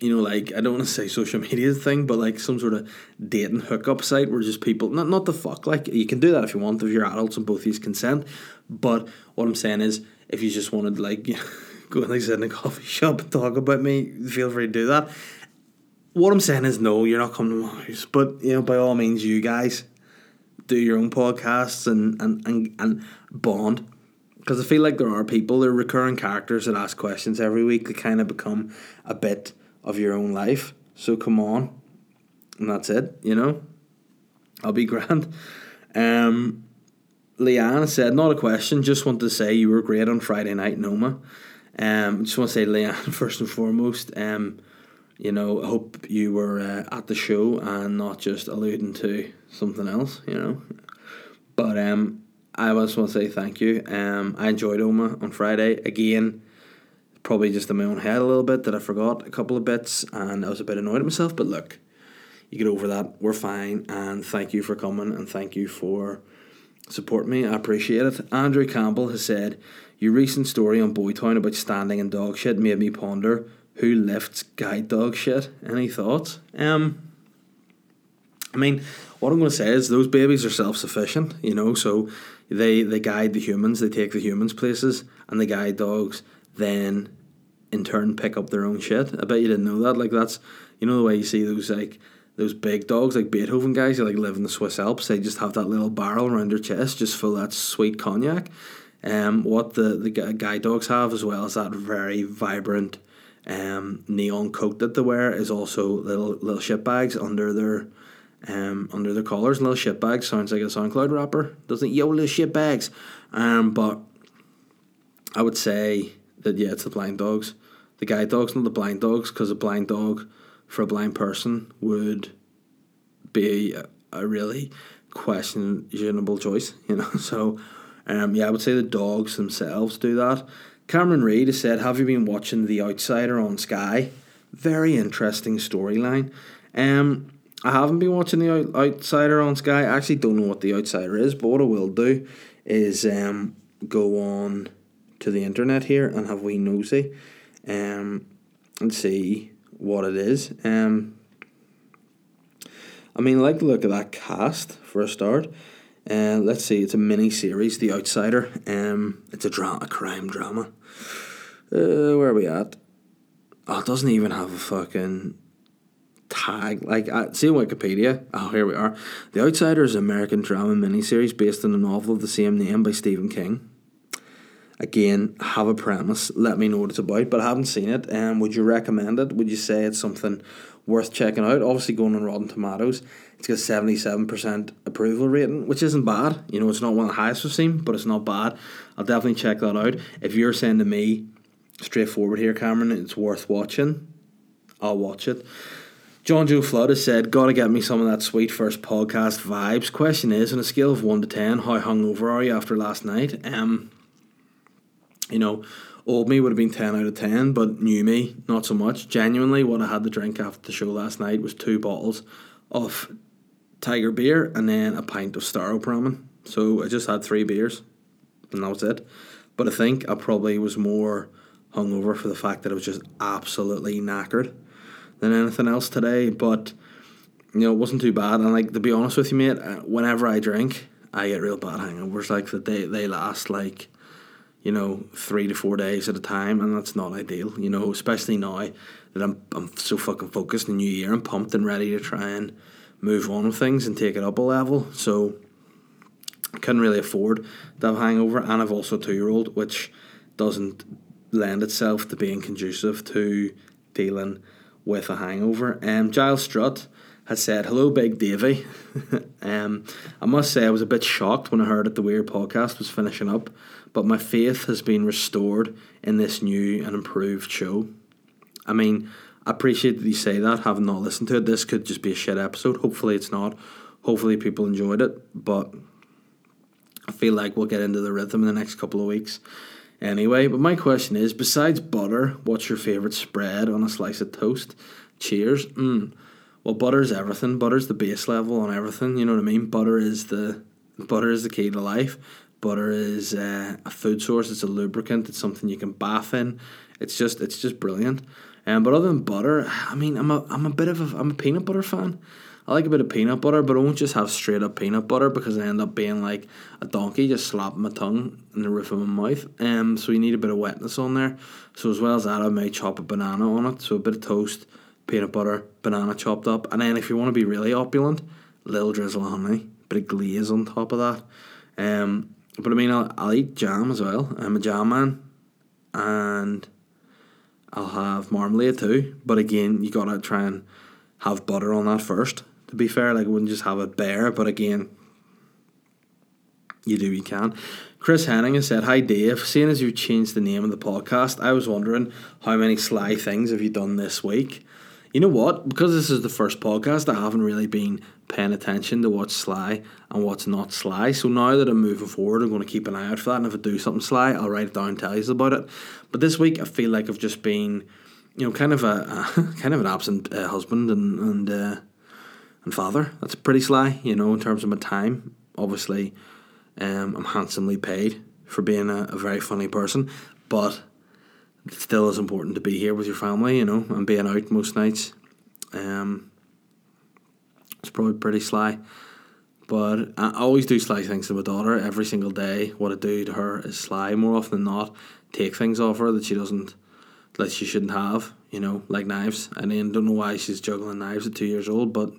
Speaker 2: you know, like I don't want to say social media thing, but like some sort of dating hookup site where just people not not the fuck like you can do that if you want if you're adults and both use consent. But what I'm saying is if you just wanted like go and like sit in a coffee shop and talk about me, feel free to do that what I'm saying is no, you're not coming to my house. But you know, by all means, you guys do your own podcasts and and and, and bond. Because I feel like there are people, there are recurring characters that ask questions every week that kind of become a bit of your own life. So come on, and that's it. You know, I'll be grand. Um, Leanne said, not a question. Just want to say you were great on Friday night, Noma. Um, just want to say, Leanne, first and foremost. Um, you know, I hope you were uh, at the show and not just alluding to something else, you know. But um, I just want to say thank you. Um, I enjoyed Omagh on Friday. Again, probably just in my own head a little bit that I forgot a couple of bits and I was a bit annoyed at myself. But look, you get over that. We're fine. And thank you for coming and thank you for supporting me. I appreciate it. Andrew Campbell has said, Your recent story on Boytown about standing in dog shit made me ponder who lifts guide dog shit. Any thoughts? Um, I mean, what I'm going to say is those babies are self sufficient, you know, so they, they guide the humans, they take the humans places, and the guide dogs then in turn pick up their own shit. I bet you didn't know that. Like, that's, you know, the way you see those, like, those big dogs, like Beethoven guys who like live in the Swiss Alps, they just have that little barrel around their chest just full of that sweet cognac. Um, what the, the guide dogs have, as well as that very vibrant um, neon coat that they wear, is also little little shit bags under their um, under their collars. Little shit bags sounds like a SoundCloud rapper, doesn't? Yo, little shit bags. Um, but I would say that yeah, it's the blind dogs, the guide dogs, not the blind dogs, because a blind dog for a blind person would be a, a really questionable choice, you know. So, um, yeah, I would say the dogs themselves do that. Cameron Reid has said, "Have you been watching The Outsider on Sky? Very interesting storyline." Um, I haven't been watching The Outsider on Sky. I actually don't know what The Outsider is, but what I will do is um, go on to the internet here and have we nosy, um, and see what it is. Um, I mean, I like the look of that cast for a start. Uh, let's see, it's a mini series, The Outsider. Um, it's a drama, a crime drama. Uh, where are we at? Oh, it doesn't even have a fucking tag. Like, uh, see Wikipedia. Oh, here we are. The Outsider is an American drama miniseries based on a novel of the same name by Stephen King. Again, have a premise. Let me know what it's about, but I haven't seen it. Um, would you recommend it? Would you say it's something worth checking out? Obviously, going on Rotten Tomatoes, it's got seventy seven percent approval rating, which isn't bad. You know, it's not one of the highest we've seen, but it's not bad. I'll definitely check that out. If you're saying to me, straightforward here, Cameron, it's worth watching. I'll watch it. John Joe Flood has said, Gotta get me some of that sweet first podcast vibes. Question is, on a scale of 1 to 10, how hungover are you after last night? Um, you know, old me would have been 10 out of 10, but new me, not so much. Genuinely, what I had to drink after the show last night was two bottles of Tiger beer and then a pint of Staropramen. So I just had three beers, and that was it. But I think I probably was more hungover for the fact that I was just absolutely knackered than anything else today. But you know, it wasn't too bad. And like to be honest with you, mate, uh, whenever I drink, I get real bad hangovers. Like that they they last like you know, three to four days at a time, and that's not ideal, you know, especially now that I'm, I'm so fucking focused in the new year and pumped and ready to try and move on with things and take it up a level. So I couldn't really afford to have hangover, and I've also a two year old, which doesn't lend itself to being conducive to dealing with a hangover. Um, Giles Strutt has said, Hello, Big Davy. um, I must say, I was a bit shocked when I heard that the Weird podcast was finishing up but my faith has been restored in this new and improved show. I mean, I appreciate that you say that, having not listened to it. This could just be a shit episode. Hopefully, it's not. Hopefully, people enjoyed it, but I feel like we'll get into the rhythm in the next couple of weeks. Anyway, but my question is besides butter, what's your favourite spread on a slice of toast? Cheers. Mm. Well, butter's everything. Butter's the base level on everything. You know what I mean? Butter is the butter is the key to life. Butter is uh, a food source. It's a lubricant. It's something you can bath in. It's just it's just brilliant. Um, but other than butter, I mean, I'm a I'm a bit of a I'm a peanut butter fan. I like a bit of peanut butter, but I won't just have straight up peanut butter because I end up being like a donkey, just slapping my tongue in the roof of my mouth. Um, so you need a bit of wetness on there. So as well as that, I may chop a banana on it. So a bit of toast, peanut butter, banana chopped up, and then if you want to be really opulent, little drizzle of honey, a bit of glaze on top of that. Um, but I mean, I'll, I'll eat jam as well. I'm a jam man, and I'll have marmalade too. But again, you gotta try and have butter on that first. To be fair, like I wouldn't just have it bare. But again, you do you can. Chris Henning has said, Hi Dave, seeing as you've changed the name of the podcast, I was wondering how many sly things have you done this week? You know what? Because this is the first podcast, I haven't really been paying attention to what's sly and what's not sly. So now that I'm moving forward, I'm going to keep an eye out for that. And if I do something sly, I'll write it down and tell you about it. But this week, I feel like I've just been, you know, kind of a, a kind of an absent uh, husband and and uh, and father. That's pretty sly, you know, in terms of my time. Obviously, Um, I'm handsomely paid for being a, a very funny person, but still is important to be here with your family, you know, and being out most nights. Um, it's probably pretty sly. But I always do sly things to my daughter every single day. What I do to her is sly more often than not. Take things off her that she doesn't, that she shouldn't have, you know, like knives. I mean, don't know why she's juggling knives at two years old, but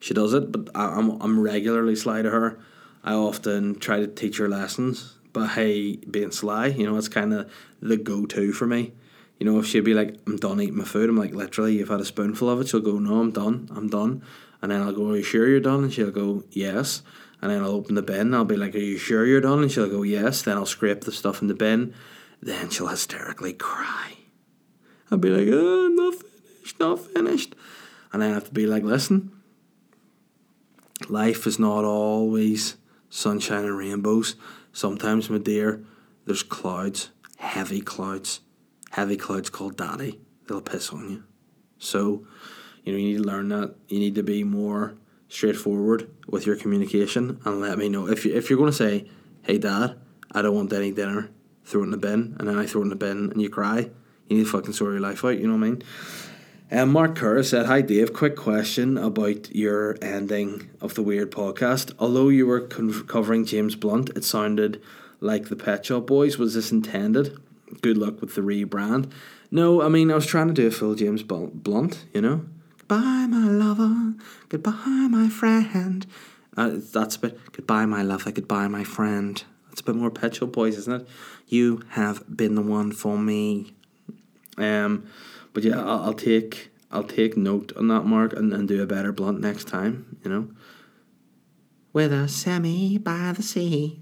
Speaker 2: she does it. But I, I'm, I'm regularly sly to her. I often try to teach her lessons by hey, being sly. You know, it's kind of the go to for me. You know, if she'd be like, I'm done eating my food, I'm like, literally, you've had a spoonful of it. She'll go, No, I'm done. I'm done. And then I'll go, Are you sure you're done? And she'll go, Yes. And then I'll open the bin I'll be like, Are you sure you're done? And she'll go, Yes. Then I'll scrape the stuff in the bin. Then she'll hysterically cry. I'll be like, Oh, not finished, not finished. And then I have to be like, Listen, life is not always sunshine and rainbows. Sometimes, my dear, there's clouds, heavy clouds, heavy clouds called daddy. They'll piss on you. So, you know, you need to learn that. You need to be more straightforward with your communication and let me know if you if you're going to say, "Hey, Dad, I don't want any dinner," throw it in the bin, and then I throw it in the bin, and you cry. You need to fucking sort your life out. You know what I mean? Um, Mark Kerr said, Hi Dave, quick question about your ending of the Weird podcast. Although you were con- covering James Blunt, it sounded like the Pet Shop Boys. Was this intended? Good luck with the rebrand. No, I mean, I was trying to do a full James Blunt, you know? Goodbye, my lover. Goodbye, my friend. Uh, that's a bit, goodbye, my lover. Goodbye, my friend. That's a bit more Pet Shop Boys, isn't it? You have been the one for me. Um, but yeah, I'll, I'll take I'll take note on that mark and, and do a better blunt next time. You know. With a semi by the sea.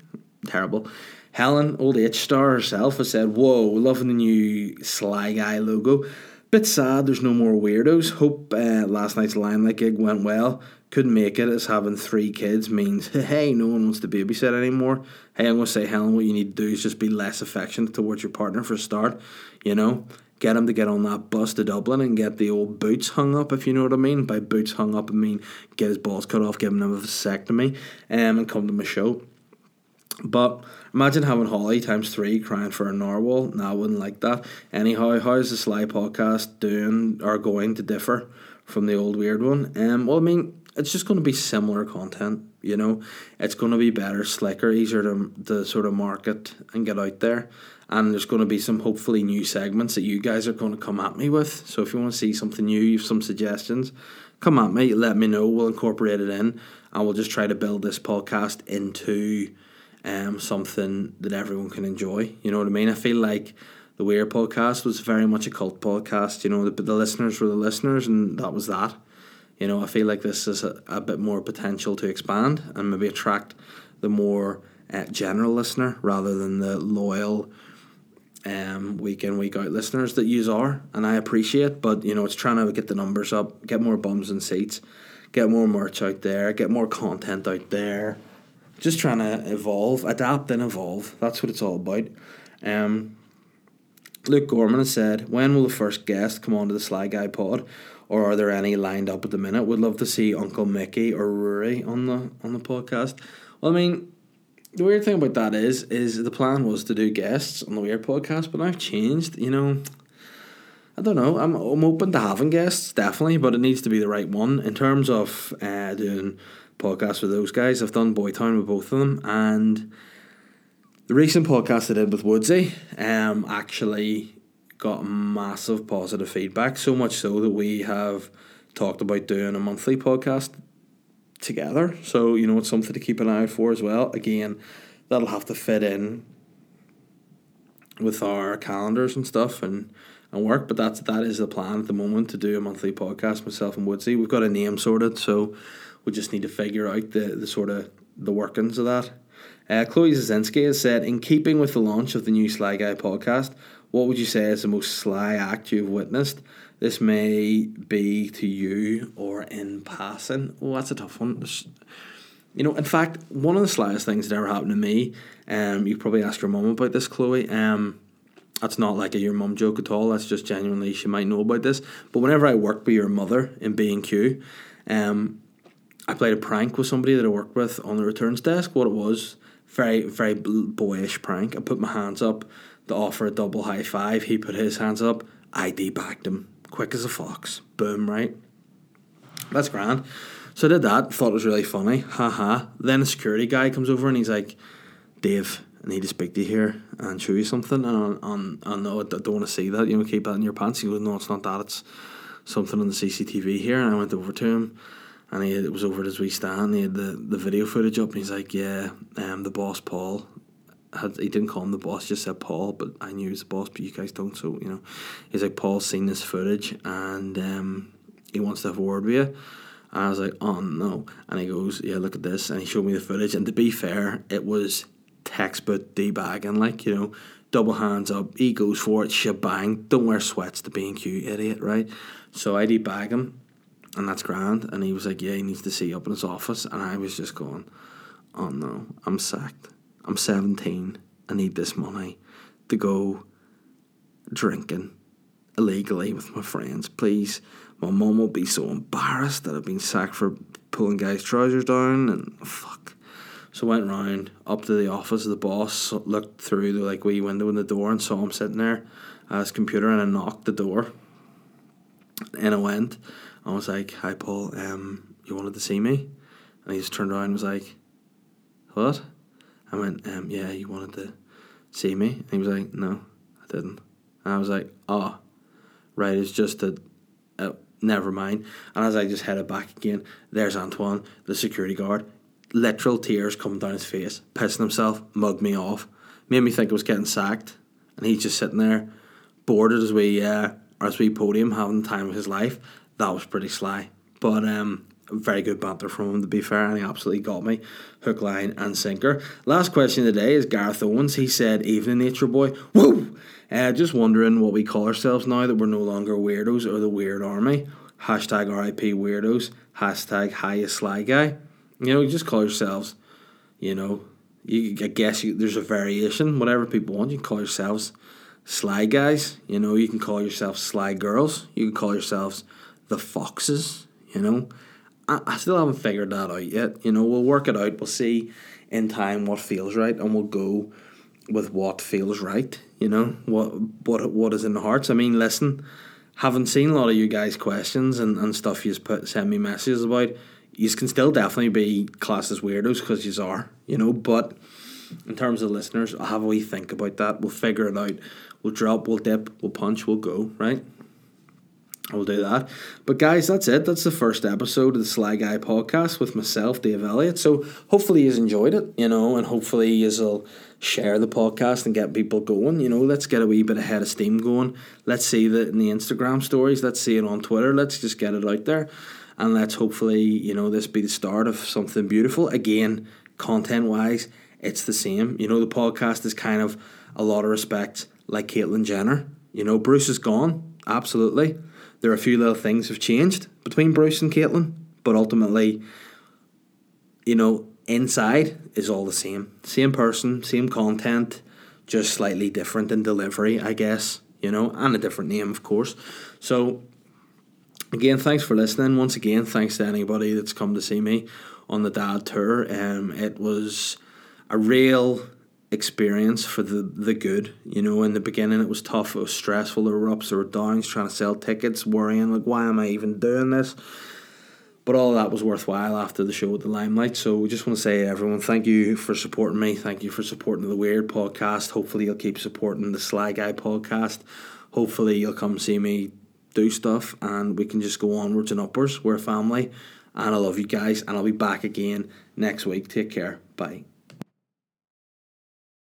Speaker 2: Terrible. Helen, old H star herself, has said, "Whoa, loving the new Sly Guy logo. Bit sad. There's no more weirdos. Hope uh, last night's limelight gig went well. Couldn't make it as having three kids means hey, no one wants to babysit anymore. Hey, I'm gonna say, Helen, what you need to do is just be less affectionate towards your partner for a start. You know, get him to get on that bus to Dublin and get the old boots hung up, if you know what I mean. By boots hung up, I mean get his balls cut off, giving him a vasectomy, um, and come to my show. But imagine having Holly times three crying for a narwhal. No, I wouldn't like that. Anyhow, how's the Sly podcast doing or going to differ from the old weird one? Um, well, I mean, it's just going to be similar content. You know, it's going to be better, slicker, easier to, to sort of market and get out there. And there's going to be some hopefully new segments that you guys are going to come at me with. So if you want to see something new, you have some suggestions, come at me, let me know. We'll incorporate it in, and we'll just try to build this podcast into um, something that everyone can enjoy. You know what I mean? I feel like the Weird podcast was very much a cult podcast. You know, the, the listeners were the listeners, and that was that. You know, I feel like this is a, a bit more potential to expand and maybe attract the more uh, general listener rather than the loyal um, week in, week out listeners that use are. And I appreciate, but you know, it's trying to get the numbers up, get more bums and seats, get more merch out there, get more content out there. Just trying to evolve, adapt and evolve. That's what it's all about. Um, Luke Gorman has said, When will the first guest come onto the Sly Guy pod? Or are there any lined up at the minute? Would love to see Uncle Mickey or Rory on the on the podcast. Well, I mean, the weird thing about that is, is the plan was to do guests on the Weird podcast, but I've changed. You know, I don't know. I'm I'm open to having guests, definitely, but it needs to be the right one. In terms of uh, doing podcasts with those guys, I've done boy Boytown with both of them, and the recent podcast I did with Woodsy, um, actually got massive positive feedback. So much so that we have talked about doing a monthly podcast together. So, you know, it's something to keep an eye out for as well. Again, that'll have to fit in with our calendars and stuff and, and work, but that's that is the plan at the moment to do a monthly podcast, myself and Woodsy. We've got a name sorted, so we just need to figure out the, the sort of the workings of that. Uh, Chloe Zazinski has said, in keeping with the launch of the new Sly Guy podcast, what would you say is the most sly act you've witnessed? This may be to you or in passing. Oh, that's a tough one. You know, in fact, one of the slyest things that ever happened to me, um, you probably ask your mum about this, Chloe. Um, that's not like a your mum joke at all. That's just genuinely she might know about this. But whenever I worked with your mother in B and Q, um, I played a prank with somebody that I worked with on the returns desk. What it was, very very boyish prank. I put my hands up to offer a double high five. He put his hands up. I debagged him quick as a fox. Boom, right? That's grand. So I did that. Thought it was really funny. Haha. Then a security guy comes over and he's like, Dave, I need to speak to you here and show you something. And on, on, no, I don't want to see that. You know, keep that in your pants. He goes, no, it's not that. It's something on the CCTV here. And I went over to him and he it was over at his wee stand. He had the, the video footage up and he's like, yeah, um, the boss Paul had he didn't call him the boss, just said Paul, but I knew he was the boss, but you guys don't. So you know, he's like Paul's seen this footage and um, he wants to have a word with you. And I was like, oh no. And he goes, yeah, look at this. And he showed me the footage. And to be fair, it was textbook debagging, like you know, double hands up. He goes for it, shebang. Don't wear sweats to B and Q, idiot, right? So I debag him, and that's grand. And he was like, yeah, he needs to see you up in his office. And I was just going, oh no, I'm sacked. I'm 17. I need this money to go drinking illegally with my friends. Please, my mum will be so embarrassed that I've been sacked for pulling guys' trousers down and fuck. So I went round up to the office of the boss, looked through the like wee window in the door and saw him sitting there at his computer and I knocked the door. And I went. I was like, Hi Paul, um, you wanted to see me? And he just turned around and was like, What? I went, um, yeah, you wanted to see me? And he was like, no, I didn't. And I was like, oh, right, it's just that, uh, never mind. And as I just headed back again, there's Antoine, the security guard, literal tears coming down his face, pissing himself, mugged me off, made me think I was getting sacked. And he's just sitting there, bored as we, uh, as we podium, having the time of his life. That was pretty sly. But, um, very good banter from him, to be fair, and he absolutely got me hook, line, and sinker. Last question of the day is Gareth Owens. He said, Evening, Nature Boy. Woo! Uh, just wondering what we call ourselves now that we're no longer weirdos or the weird army. Hashtag RIP weirdos. Hashtag highest sly guy. You know, you just call yourselves, you know, you, I guess you, there's a variation, whatever people want. You can call yourselves sly guys. You know, you can call yourselves sly girls. You can call yourselves the foxes. You know, I, I still haven't figured that out yet. You know, we'll work it out. We'll see in time what feels right, and we'll go with what feels right. You know, what what what is in the hearts. I mean, listen, haven't seen a lot of you guys' questions and, and stuff you've put send me messages about. You can still definitely be classed as weirdos because you are, you know. But in terms of listeners, I'll have a wee think about that. We'll figure it out. We'll drop, we'll dip, we'll punch, we'll go, right? We'll do that. But guys, that's it. That's the first episode of the Sly Guy podcast with myself, Dave Elliott. So hopefully you've enjoyed it, you know, and hopefully you'll share the podcast and get people going. You know, let's get a wee bit ahead of steam going. Let's see that in the Instagram stories. Let's see it on Twitter. Let's just get it out there. And let's hopefully, you know, this be the start of something beautiful. Again, content wise, it's the same. You know, the podcast is kind of a lot of respect like Caitlyn Jenner. You know, Bruce is gone. Absolutely there are a few little things have changed between Bruce and Caitlyn, but ultimately, you know, inside is all the same. Same person, same content, just slightly different in delivery, I guess, you know, and a different name, of course. So, again, thanks for listening. Once again, thanks to anybody that's come to see me on the dad tour. Um, it was a real experience for the the good. You know, in the beginning it was tough, it was stressful, there were ups, there were downs, trying to sell tickets, worrying like why am I even doing this? But all that was worthwhile after the show with the limelight. So we just want to say everyone, thank you for supporting me. Thank you for supporting the Weird podcast. Hopefully you'll keep supporting the Sly Guy podcast. Hopefully you'll come see me do stuff and we can just go onwards and upwards. We're a family and I love you guys and I'll be back again next week. Take care. Bye.